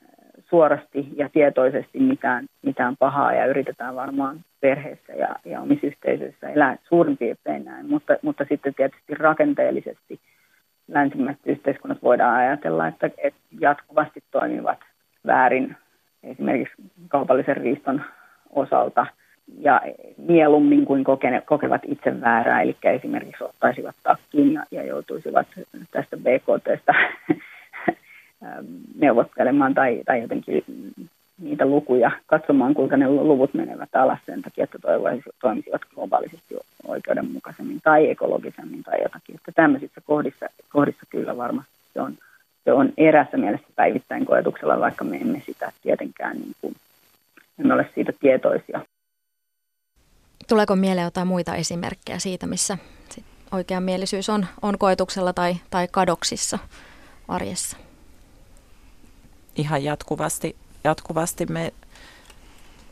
suorasti ja tietoisesti mitään, mitään pahaa ja yritetään varmaan perheessä ja, ja omissa yhteisöissä elää suurin piirtein näin, mutta, mutta sitten tietysti rakenteellisesti länsimäiset yhteiskunnat voidaan ajatella, että, että jatkuvasti toimivat väärin esimerkiksi kaupallisen riiston osalta ja mieluummin kuin kokevat itse väärää, eli esimerkiksi ottaisivat takkiin ja, ja joutuisivat tästä BKTstä (laughs) neuvottelemaan tai, tai jotenkin niitä lukuja, katsomaan kuinka ne luvut menevät alas sen takia, että toimisivat globaalisesti oikeudenmukaisemmin tai ekologisemmin tai jotakin. Että tämmöisissä kohdissa, kohdissa kyllä varmasti se on, se on erässä mielessä päivittäin koetuksella, vaikka me emme sitä tietenkään niin kuin, emme ole siitä tietoisia. Tuleeko mieleen jotain muita esimerkkejä siitä, missä oikeamielisyys on, on koetuksella tai, tai kadoksissa arjessa? ihan jatkuvasti, jatkuvasti me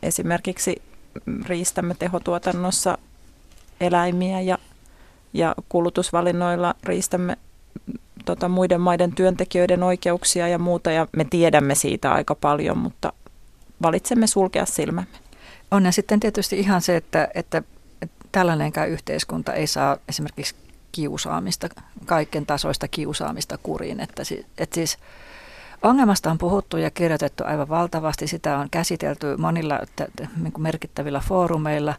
esimerkiksi riistämme tehotuotannossa eläimiä ja, ja kulutusvalinnoilla riistämme tota, muiden maiden työntekijöiden oikeuksia ja muuta, ja me tiedämme siitä aika paljon, mutta valitsemme sulkea silmämme. On ja sitten tietysti ihan se, että, että, tällainenkään yhteiskunta ei saa esimerkiksi kiusaamista, kaiken tasoista kiusaamista kuriin. Että, että siis ongelmasta on puhuttu ja kirjoitettu aivan valtavasti, sitä on käsitelty monilla niin merkittävillä foorumeilla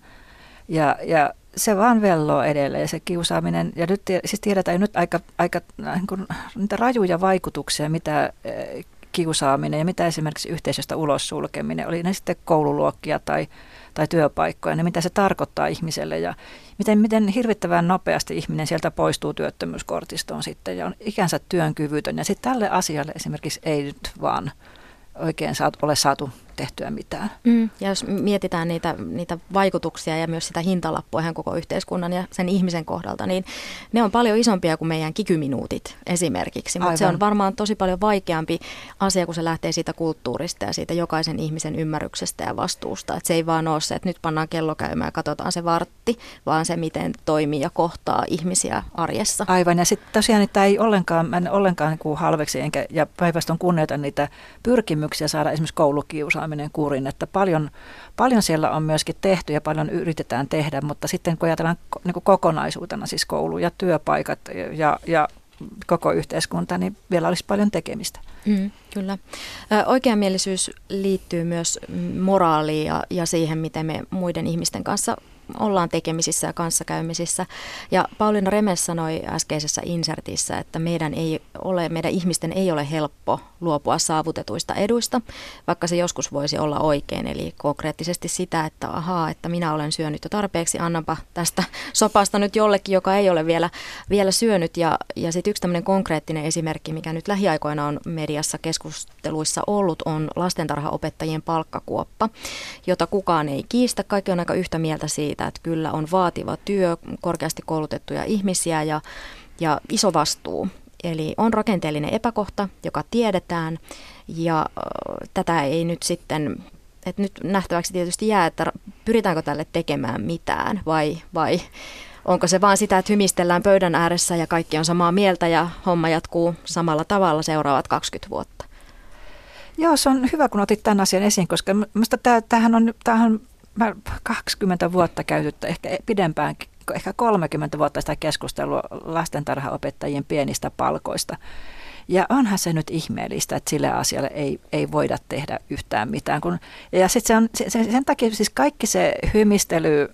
ja, ja se vaan velloo edelleen ja se kiusaaminen. Ja nyt siis tiedetään nyt aika, aika niin kuin, niitä rajuja vaikutuksia, mitä eh, kiusaaminen ja mitä esimerkiksi yhteisöstä ulos sulkeminen, oli ne sitten koululuokkia tai, tai työpaikkoja, niin mitä se tarkoittaa ihmiselle ja miten, miten hirvittävän nopeasti ihminen sieltä poistuu työttömyyskortistoon sitten ja on ikänsä työnkyvytön. Ja sitten tälle asialle esimerkiksi ei nyt vaan oikein saat, ole saatu tehtyä mitään. Mm, ja jos mietitään niitä, niitä vaikutuksia ja myös sitä hintalappua ihan koko yhteiskunnan ja sen ihmisen kohdalta, niin ne on paljon isompia kuin meidän kikyminuutit esimerkiksi. Mutta se on varmaan tosi paljon vaikeampi asia, kun se lähtee siitä kulttuurista ja siitä jokaisen ihmisen ymmärryksestä ja vastuusta. Että se ei vaan ole se, että nyt pannaan kello käymään ja katsotaan se vartti, vaan se, miten toimii ja kohtaa ihmisiä arjessa. Aivan, ja sitten tosiaan että ei ollenkaan, mä en ollenkaan niin halveksi, enkä, ja päinvastoin kunnioita niitä pyrkimyksiä saada esimerkiksi koulukiusaa saaminen kurin, että paljon, paljon siellä on myöskin tehty ja paljon yritetään tehdä, mutta sitten kun ajatellaan niin kuin kokonaisuutena, siis koulu ja työpaikat ja, ja koko yhteiskunta, niin vielä olisi paljon tekemistä. Mm, kyllä. Oikeamielisyys liittyy myös moraaliin ja, ja siihen, miten me muiden ihmisten kanssa ollaan tekemisissä ja kanssakäymisissä. Ja Pauliina Remes sanoi äskeisessä insertissä, että meidän, ei ole, meidän ihmisten ei ole helppo luopua saavutetuista eduista, vaikka se joskus voisi olla oikein. Eli konkreettisesti sitä, että ahaa, että minä olen syönyt jo tarpeeksi, annanpa tästä (laughs) sopasta nyt jollekin, joka ei ole vielä, vielä syönyt. Ja, ja sitten yksi tämmöinen konkreettinen esimerkki, mikä nyt lähiaikoina on mediassa keskusteluissa ollut, on lastentarhaopettajien palkkakuoppa, jota kukaan ei kiistä. Kaikki on aika yhtä mieltä siitä, että kyllä on vaativa työ, korkeasti koulutettuja ihmisiä ja, ja iso vastuu. Eli on rakenteellinen epäkohta, joka tiedetään ja tätä ei nyt sitten, että nyt nähtäväksi tietysti jää, että pyritäänkö tälle tekemään mitään vai, vai onko se vaan sitä, että hymistellään pöydän ääressä ja kaikki on samaa mieltä ja homma jatkuu samalla tavalla seuraavat 20 vuotta. Joo, se on hyvä, kun otit tämän asian esiin, koska minusta tämähän on, tämähän 20 vuotta käytyttä, ehkä pidempäänkin ehkä 30 vuotta sitä keskustelua lastentarhaopettajien pienistä palkoista. Ja onhan se nyt ihmeellistä, että sille asialle ei, ei voida tehdä yhtään mitään. Kun, ja sitten se on, se, sen takia siis kaikki se hymistely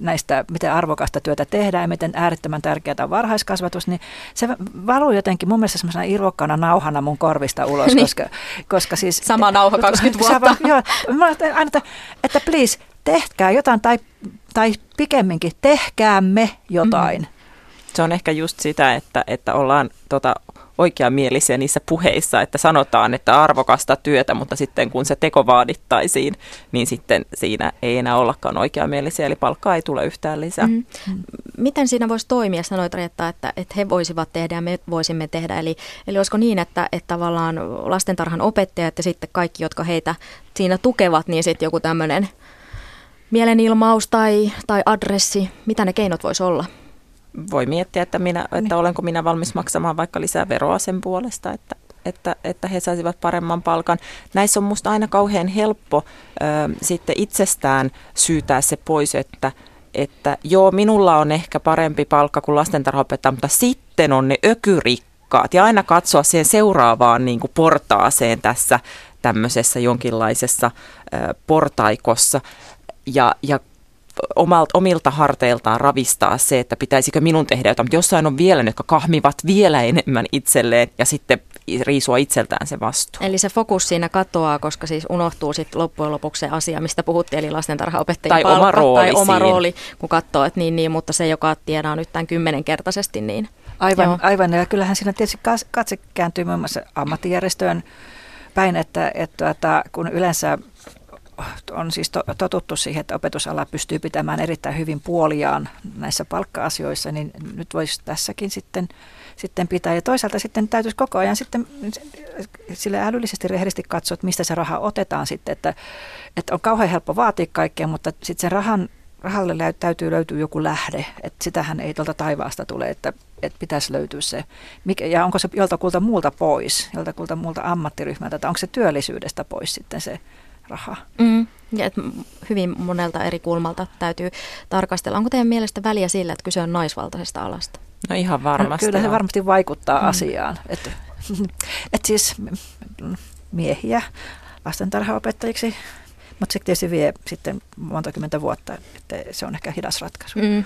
näistä, miten arvokasta työtä tehdään ja miten äärettömän tärkeää on varhaiskasvatus, niin se valuu jotenkin mun mielestä semmoisena irvokkana nauhana mun korvista ulos, niin. koska, koska siis... Sama nauha 20 vuotta. Sama, joo, mä aina, että, että please, tehkää jotain tai, tai pikemminkin tehkäämme jotain. Mm-hmm. Se on ehkä just sitä, että, että ollaan tota, oikeamielisiä niissä puheissa, että sanotaan, että arvokasta työtä, mutta sitten kun se teko vaadittaisiin, niin sitten siinä ei enää ollakaan oikeamielisiä, eli palkkaa ei tule yhtään lisää. Mm. Miten siinä voisi toimia, sanoit Reetta, että, että he voisivat tehdä ja me voisimme tehdä, eli, eli olisiko niin, että, että tavallaan lastentarhan opettajat ja sitten kaikki, jotka heitä siinä tukevat, niin sitten joku tämmöinen mielenilmaus tai, tai adressi, mitä ne keinot voisi olla? Voi miettiä, että, minä, että niin. olenko minä valmis maksamaan vaikka lisää veroa sen puolesta, että, että, että he saisivat paremman palkan. Näissä on minusta aina kauhean helppo ö, sitten itsestään syytää se pois, että, että joo, minulla on ehkä parempi palkka kuin lastentarhaopettaja, mutta sitten on ne ökyrikkaat ja aina katsoa siihen seuraavaan niin kuin portaaseen tässä tämmöisessä jonkinlaisessa ö, portaikossa ja, ja omalta, omilta harteiltaan ravistaa se, että pitäisikö minun tehdä jotain, mutta jossain on vielä ne, jotka kahmivat vielä enemmän itselleen ja sitten riisua itseltään se vastuu. Eli se fokus siinä katoaa, koska siis unohtuu sitten loppujen lopuksi se asia, mistä puhuttiin, eli lastentarhaopettajien tai palkka, oma rooli tai oma rooli, kun katsoo, että niin, niin, mutta se, joka tiedää nyt tämän kymmenenkertaisesti, niin Aivan, aivan, ja kyllähän siinä tietysti katse kääntyy muun muassa ammattijärjestöön päin, että, että, että kun yleensä on siis totuttu siihen, että opetusala pystyy pitämään erittäin hyvin puoliaan näissä palkka-asioissa, niin nyt voisi tässäkin sitten, sitten pitää. Ja toisaalta sitten täytyisi koko ajan sitten sille älyllisesti rehellisesti katsoa, että mistä se raha otetaan sitten, että, että on kauhean helppo vaatia kaikkea, mutta sitten sen rahan, rahalle täytyy löytyä joku lähde, että sitähän ei tuolta taivaasta tule, että, että pitäisi löytyä se, mikä, ja onko se joltakulta muulta pois, joltakulta muulta ammattiryhmältä, tai onko se työllisyydestä pois sitten se raha? Mm. Ja että hyvin monelta eri kulmalta täytyy tarkastella. Onko teidän mielestä väliä sillä, että kyse on naisvaltaisesta alasta? No ihan varmasti. No, kyllä se varmasti vaikuttaa mm. asiaan. Että (laughs) et siis miehiä lastentarhaopettajiksi mutta se tietysti vie sitten monta kymmentä vuotta, että se on ehkä hidas ratkaisu. Mm.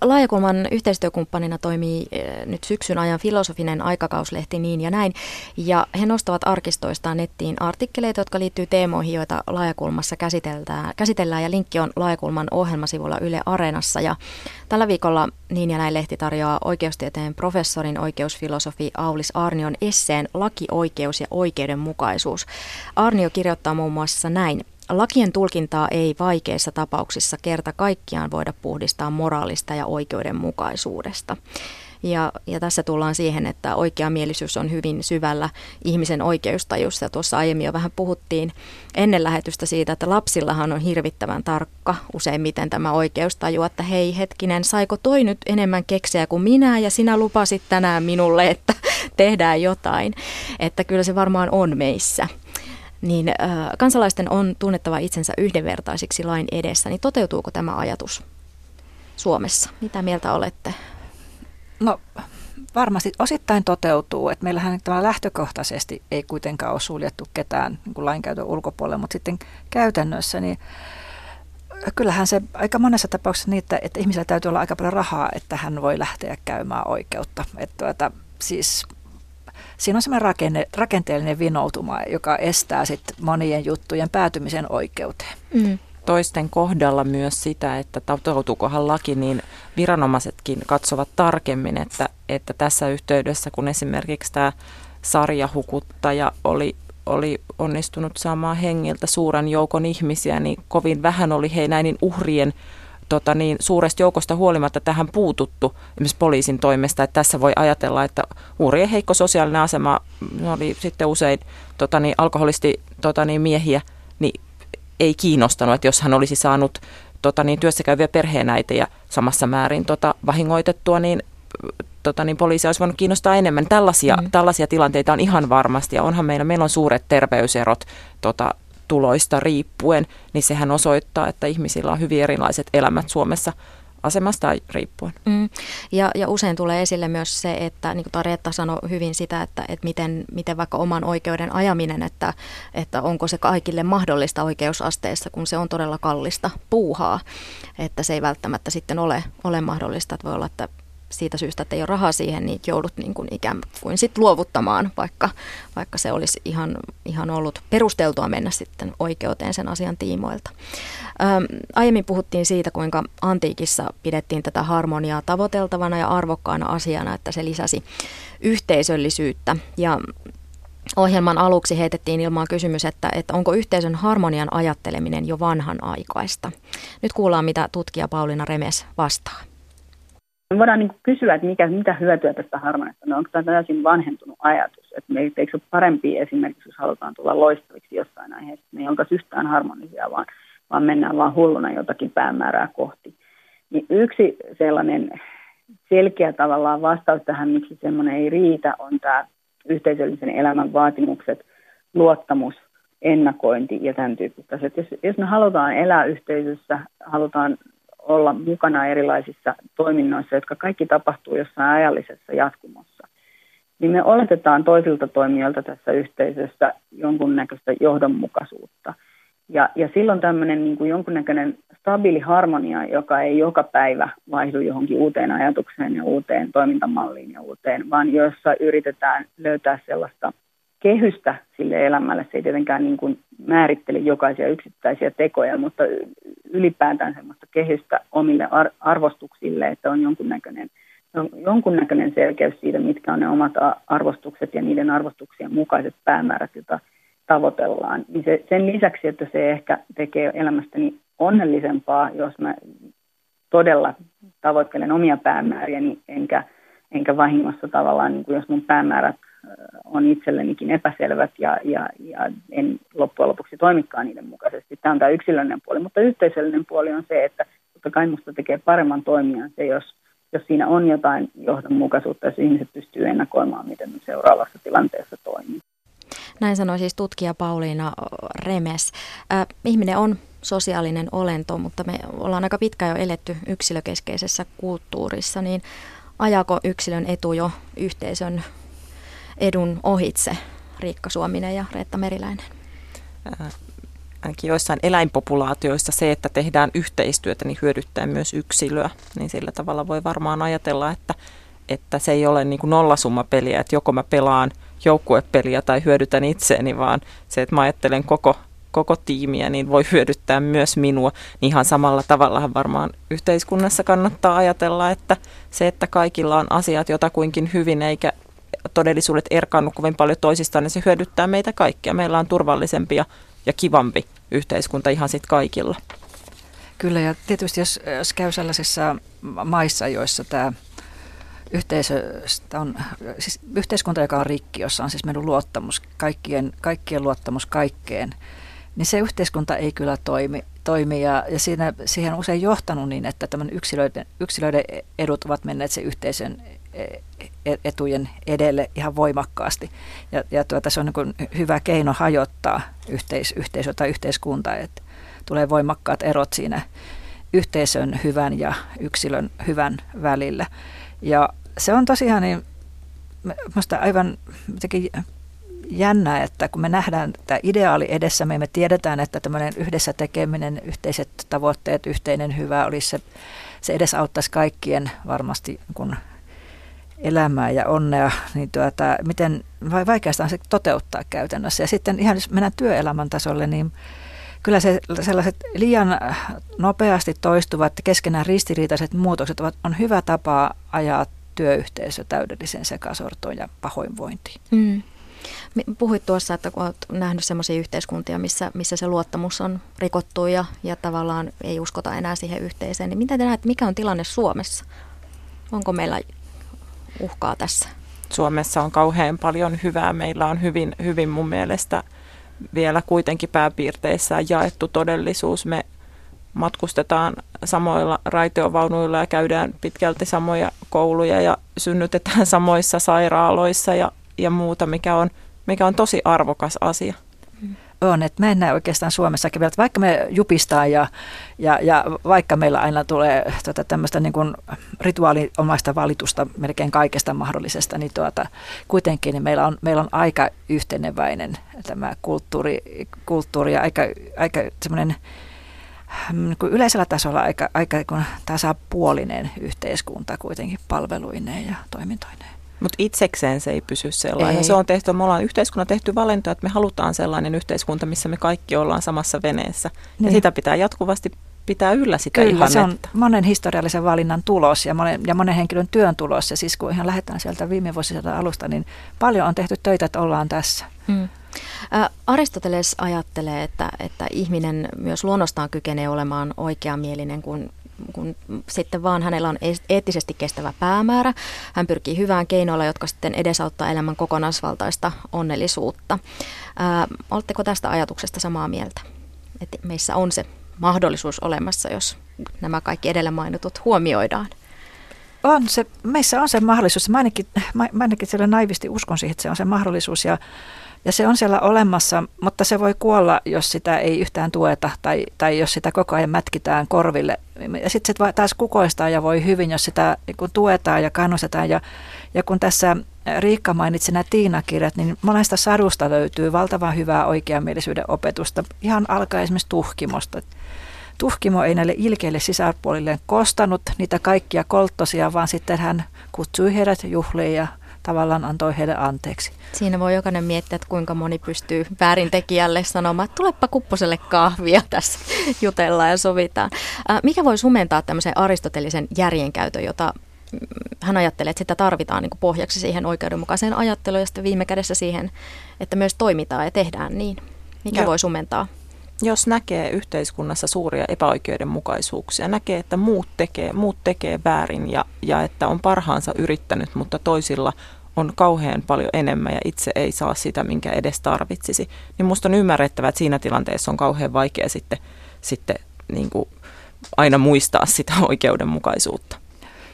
Laajakulman yhteistyökumppanina toimii nyt syksyn ajan filosofinen aikakauslehti Niin ja näin. Ja he nostavat arkistoistaan nettiin artikkeleita, jotka liittyy teemoihin, joita Laajakulmassa käsitellään. käsitellään ja linkki on Laajakulman ohjelmasivulla Yle Areenassa. Ja tällä viikolla Niin ja näin lehti tarjoaa oikeustieteen professorin oikeusfilosofi Aulis Arnion esseen Laki, oikeus ja oikeudenmukaisuus. Arnio kirjoittaa muun muassa näin. Lakien tulkintaa ei vaikeissa tapauksissa kerta kaikkiaan voida puhdistaa moraalista ja oikeudenmukaisuudesta. Ja, ja tässä tullaan siihen, että oikeamielisyys on hyvin syvällä ihmisen oikeustajussa. Tuossa aiemmin jo vähän puhuttiin ennen lähetystä siitä, että lapsillahan on hirvittävän tarkka useimmiten tämä oikeustaju, että hei hetkinen, saiko toi nyt enemmän keksiä kuin minä ja sinä lupasit tänään minulle, että (laughs) tehdään jotain. Että kyllä se varmaan on meissä niin kansalaisten on tunnettava itsensä yhdenvertaisiksi lain edessä, niin toteutuuko tämä ajatus Suomessa? Mitä mieltä olette? No varmasti osittain toteutuu, että meillähän tämä lähtökohtaisesti ei kuitenkaan ole suljettu ketään niin kuin lainkäytön ulkopuolelle, mutta sitten käytännössä niin kyllähän se aika monessa tapauksessa niitä, että ihmisellä täytyy olla aika paljon rahaa, että hän voi lähteä käymään oikeutta. Että tuota, siis siinä on semmoinen rakenne, rakenteellinen vinoutuma, joka estää sit monien juttujen päätymisen oikeuteen. Mm. Toisten kohdalla myös sitä, että toteutuukohan laki, niin viranomaisetkin katsovat tarkemmin, että, että tässä yhteydessä, kun esimerkiksi tämä sarjahukuttaja oli oli onnistunut saamaan hengiltä suuren joukon ihmisiä, niin kovin vähän oli he näiden uhrien tota niin, suuresta joukosta huolimatta tähän puututtu esimerkiksi poliisin toimesta, että tässä voi ajatella, että uhrien heikko sosiaalinen asema oli sitten usein tota niin, alkoholisti tota niin, miehiä, niin ei kiinnostanut, että jos hän olisi saanut tota niin, työssäkäyviä perheenäitejä samassa määrin tota, vahingoitettua, niin tota, niin poliisia olisi voinut kiinnostaa enemmän. Tällaisia, mm. tällaisia tilanteita on ihan varmasti ja onhan meillä, meillä on suuret terveyserot tota, tuloista riippuen, niin sehän osoittaa, että ihmisillä on hyvin erilaiset elämät Suomessa asemasta riippuen. Mm. Ja, ja usein tulee esille myös se, että niin kuin Taretta sanoi hyvin sitä, että, että miten, miten vaikka oman oikeuden ajaminen, että, että onko se kaikille mahdollista oikeusasteessa, kun se on todella kallista puuhaa, että se ei välttämättä sitten ole, ole mahdollista, että voi olla, että siitä syystä, että ei ole rahaa siihen, niin joudut niin kuin ikään kuin sit luovuttamaan, vaikka, vaikka se olisi ihan, ihan ollut perusteltua mennä sitten oikeuteen sen asian tiimoilta. Ähm, aiemmin puhuttiin siitä, kuinka antiikissa pidettiin tätä harmoniaa tavoiteltavana ja arvokkaana asiana, että se lisäsi yhteisöllisyyttä ja Ohjelman aluksi heitettiin ilmaan kysymys, että, että onko yhteisön harmonian ajatteleminen jo vanhan aikaista. Nyt kuullaan, mitä tutkija Pauliina Remes vastaa. Me voidaan niin kysyä, että mikä, mitä hyötyä tästä harmonista on. Onko tämä täysin vanhentunut ajatus? Että me eikö ole parempi esimerkiksi, jos halutaan tulla loistaviksi jossain aiheessa, me ei oltaisi yhtään harmonisia, vaan, vaan mennään vaan hulluna jotakin päämäärää kohti. Niin yksi sellainen selkeä tavallaan vastaus tähän, miksi semmoinen ei riitä, on tämä yhteisöllisen elämän vaatimukset, luottamus, ennakointi ja tämän tyyppistä. Että jos, jos me halutaan elää yhteisössä, halutaan olla mukana erilaisissa toiminnoissa, jotka kaikki tapahtuu jossain ajallisessa jatkumossa, niin me oletetaan toisilta toimijoilta tässä yhteisössä jonkunnäköistä johdonmukaisuutta. Ja, ja silloin tämmöinen niin kuin jonkunnäköinen stabiili harmonia, joka ei joka päivä vaihdu johonkin uuteen ajatukseen ja uuteen toimintamalliin ja uuteen, vaan jossa yritetään löytää sellaista kehystä sille elämälle. Se ei tietenkään niin kuin määrittele jokaisia yksittäisiä tekoja, mutta ylipäätään sellaista kehystä omille arvostuksille, että on jonkunnäköinen, jonkunnäköinen selkeys siitä, mitkä on ne omat arvostukset ja niiden arvostuksien mukaiset päämäärät, joita tavoitellaan. Niin se, sen lisäksi, että se ehkä tekee elämästäni onnellisempaa, jos mä todella tavoittelen omia päämääriä, niin enkä, enkä vahingossa tavallaan, niin kuin jos mun päämäärät on itsellenikin epäselvät ja, ja, ja en loppujen lopuksi toimikaan niiden mukaisesti. Tämä on tämä yksilöllinen puoli, mutta yhteisöllinen puoli on se, että totta kai minusta tekee paremman toimijan se, jos, jos siinä on jotain johdonmukaisuutta, jos ihmiset pystyy ennakoimaan, miten seuraavassa tilanteessa toimii. Näin sanoi siis tutkija Pauliina Remes. Äh, ihminen on sosiaalinen olento, mutta me ollaan aika pitkään jo eletty yksilökeskeisessä kulttuurissa, niin ajako yksilön etu jo yhteisön edun ohitse, Riikka Suominen ja Reetta Meriläinen? ainakin joissain eläinpopulaatioissa se, että tehdään yhteistyötä, niin hyödyttää myös yksilöä. Niin sillä tavalla voi varmaan ajatella, että, että se ei ole niin kuin nollasummapeliä, että joko mä pelaan joukkuepeliä tai hyödytän itseäni, vaan se, että mä ajattelen koko, koko tiimiä, niin voi hyödyttää myös minua. Niin ihan samalla tavalla varmaan yhteiskunnassa kannattaa ajatella, että se, että kaikilla on asiat jotakuinkin hyvin, eikä todellisuudet erkaannu kovin paljon toisistaan, niin se hyödyttää meitä kaikkia. Meillä on turvallisempi ja, ja kivampi yhteiskunta ihan sitten kaikilla. Kyllä ja tietysti jos, jos käy sellaisissa maissa, joissa tämä yhteisöstä on, siis yhteiskunta, joka on rikki, jossa on siis mennyt luottamus, kaikkien, kaikkien luottamus kaikkeen, niin se yhteiskunta ei kyllä toimi, toimi ja, ja siinä, siihen on usein johtanut niin, että tämän yksilöiden, yksilöiden edut ovat menneet se yhteisön etujen edelle ihan voimakkaasti. Ja, ja tuota, se on niin hyvä keino hajottaa yhteis, yhteisö tai yhteiskunta, että tulee voimakkaat erot siinä yhteisön hyvän ja yksilön hyvän välillä. Ja se on tosiaan niin, minusta aivan jännää, että kun me nähdään tämä ideaali edessä, me tiedetään, että tämmöinen yhdessä tekeminen, yhteiset tavoitteet, yhteinen hyvä olisi se, se edesauttaisi kaikkien varmasti kun elämää ja onnea, niin tuota, miten vaikeasta on se toteuttaa käytännössä. Ja sitten ihan jos mennään työelämän tasolle, niin kyllä se, sellaiset liian nopeasti toistuvat keskenään ristiriitaiset muutokset ovat, on hyvä tapa ajaa työyhteisö täydelliseen sekasortoon ja pahoinvointiin. Mm. Puhuit tuossa, että kun olet nähnyt sellaisia yhteiskuntia, missä, missä se luottamus on rikottu ja, ja tavallaan ei uskota enää siihen yhteiseen, niin miten te näet, mikä on tilanne Suomessa? Onko meillä uhkaa tässä? Suomessa on kauhean paljon hyvää. Meillä on hyvin, hyvin mun mielestä vielä kuitenkin pääpiirteissään jaettu todellisuus. Me matkustetaan samoilla raitiovaunuilla ja käydään pitkälti samoja kouluja ja synnytetään samoissa sairaaloissa ja, ja muuta, mikä on, mikä on tosi arvokas asia. On, että mä en näe oikeastaan Suomessakin vielä, vaikka me jupistaan ja, ja, ja vaikka meillä aina tulee tuota, tämmöistä niin kuin rituaaliomaista valitusta melkein kaikesta mahdollisesta, niin tuota, kuitenkin niin meillä, on, meillä on aika yhteneväinen tämä kulttuuri, kulttuuri ja aika, aika semmoinen niin yleisellä tasolla aika, aika tasapuolinen yhteiskunta kuitenkin palveluineen ja toimintoineen. Mutta itsekseen se ei pysy sellainen. Ei. Se on tehty, me ollaan yhteiskunnan tehty valinta, että me halutaan sellainen yhteiskunta, missä me kaikki ollaan samassa veneessä. Niin. Ja sitä pitää jatkuvasti pitää yllä sitä Kyllä, ihannetta. se on monen historiallisen valinnan tulos ja monen, ja monen henkilön työn tulos. Ja siis kun ihan lähdetään sieltä viime vuosisadan alusta, niin paljon on tehty töitä, että ollaan tässä. Hmm. Aristoteles ajattelee, että, että ihminen myös luonnostaan kykenee olemaan oikeamielinen, kun, kun sitten vaan hänellä on eettisesti kestävä päämäärä. Hän pyrkii hyvään keinoilla, jotka sitten edesauttaa elämän kokonaisvaltaista onnellisuutta. Oletteko tästä ajatuksesta samaa mieltä? Että meissä on se mahdollisuus olemassa, jos nämä kaikki edellä mainitut huomioidaan? On se, meissä on se mahdollisuus. Mä ainakin, mä, mä ainakin siellä naivisti uskon siihen, että se on se mahdollisuus. Ja ja se on siellä olemassa, mutta se voi kuolla, jos sitä ei yhtään tueta tai, tai jos sitä koko ajan mätkitään korville. Ja sitten se taas kukoistaa ja voi hyvin, jos sitä kun tuetaan ja kannustetaan. Ja, ja kun tässä Riikka mainitsi nämä Tiina-kirjat, niin monesta sadusta löytyy valtavan hyvää oikeamielisyyden opetusta. Ihan alkaa esimerkiksi tuhkimosta. Tuhkimo ei näille ilkeille sisäpuolille kostanut niitä kaikkia kolttosia, vaan sitten hän kutsui heidät juhliin ja tavallaan antoi heille anteeksi. Siinä voi jokainen miettiä, että kuinka moni pystyy väärintekijälle sanomaan, että tulepa kupposelle kahvia (laughs) tässä jutellaan ja sovitaan. Mikä voi sumentaa tämmöisen aristotelisen järjenkäytön, jota mm, hän ajattelee, että sitä tarvitaan niin kuin pohjaksi siihen oikeudenmukaiseen ajatteluun ja sitten viime kädessä siihen, että myös toimitaan ja tehdään niin. Mikä Joo. voi sumentaa? Jos näkee yhteiskunnassa suuria epäoikeudenmukaisuuksia, näkee, että muut tekee, muut tekee väärin ja, ja että on parhaansa yrittänyt, mutta toisilla on kauhean paljon enemmän ja itse ei saa sitä, minkä edes tarvitsisi. Niin musta on ymmärrettävää, että siinä tilanteessa on kauhean vaikea sitten, sitten niin kuin aina muistaa sitä (laughs) oikeudenmukaisuutta.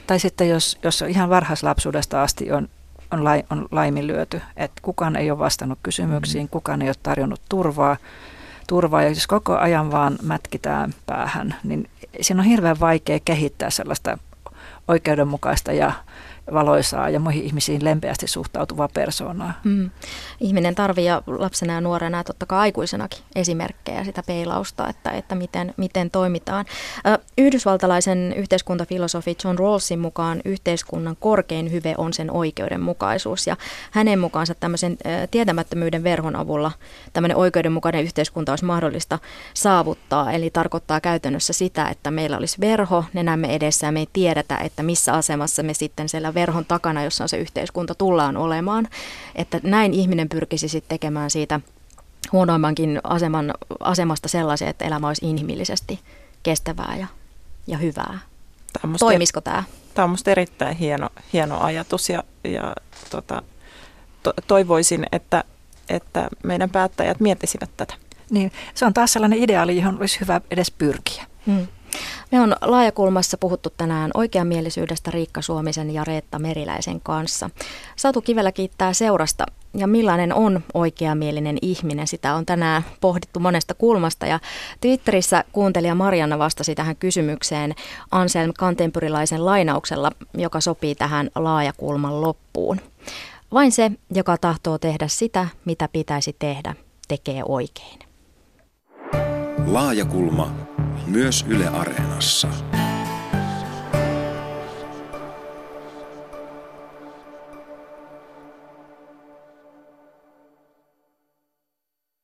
Tai sitten jos, jos ihan varhaislapsuudesta asti on, on, lai, on laiminlyöty, että kukaan ei ole vastannut kysymyksiin, mm. kukaan ei ole tarjonnut turvaa, turvaa ja jos koko ajan vaan mätkitään päähän, niin siinä on hirveän vaikea kehittää sellaista oikeudenmukaista ja valoisaa ja muihin ihmisiin lempeästi suhtautuvaa persoonaa. Mm. Ihminen tarvitsee lapsena ja nuorena ja totta kai aikuisenakin esimerkkejä sitä peilausta, että, että miten, miten toimitaan. Yhdysvaltalaisen yhteiskuntafilosofi John Rawlsin mukaan yhteiskunnan korkein hyve on sen oikeudenmukaisuus ja hänen mukaansa tämmöisen tietämättömyyden verhon avulla tämmöinen oikeudenmukainen yhteiskunta olisi mahdollista saavuttaa. Eli tarkoittaa käytännössä sitä, että meillä olisi verho nenämme edessä ja me ei tiedetä, että missä asemassa me sitten siellä verhon takana, jossa on se yhteiskunta, tullaan olemaan. Että näin ihminen pyrkisi sitten tekemään siitä huonoimmankin aseman, asemasta sellaisen, että elämä olisi inhimillisesti kestävää ja, ja hyvää. Tämä Toimisiko tämä? Tämä on minusta erittäin hieno, hieno ajatus ja, ja tota, to, toivoisin, että, että meidän päättäjät miettisivät tätä. Niin, se on taas sellainen ideaali, johon olisi hyvä edes pyrkiä. Hmm. Me on laajakulmassa puhuttu tänään oikeamielisyydestä Riikka Suomisen ja Reetta Meriläisen kanssa. Satu Kivelä kiittää seurasta ja millainen on oikeamielinen ihminen. Sitä on tänään pohdittu monesta kulmasta ja Twitterissä kuuntelija Marianna vastasi tähän kysymykseen Anselm Kantempyrilaisen lainauksella, joka sopii tähän laajakulman loppuun. Vain se, joka tahtoo tehdä sitä, mitä pitäisi tehdä, tekee oikein. Laajakulma myös Yle Areenassa.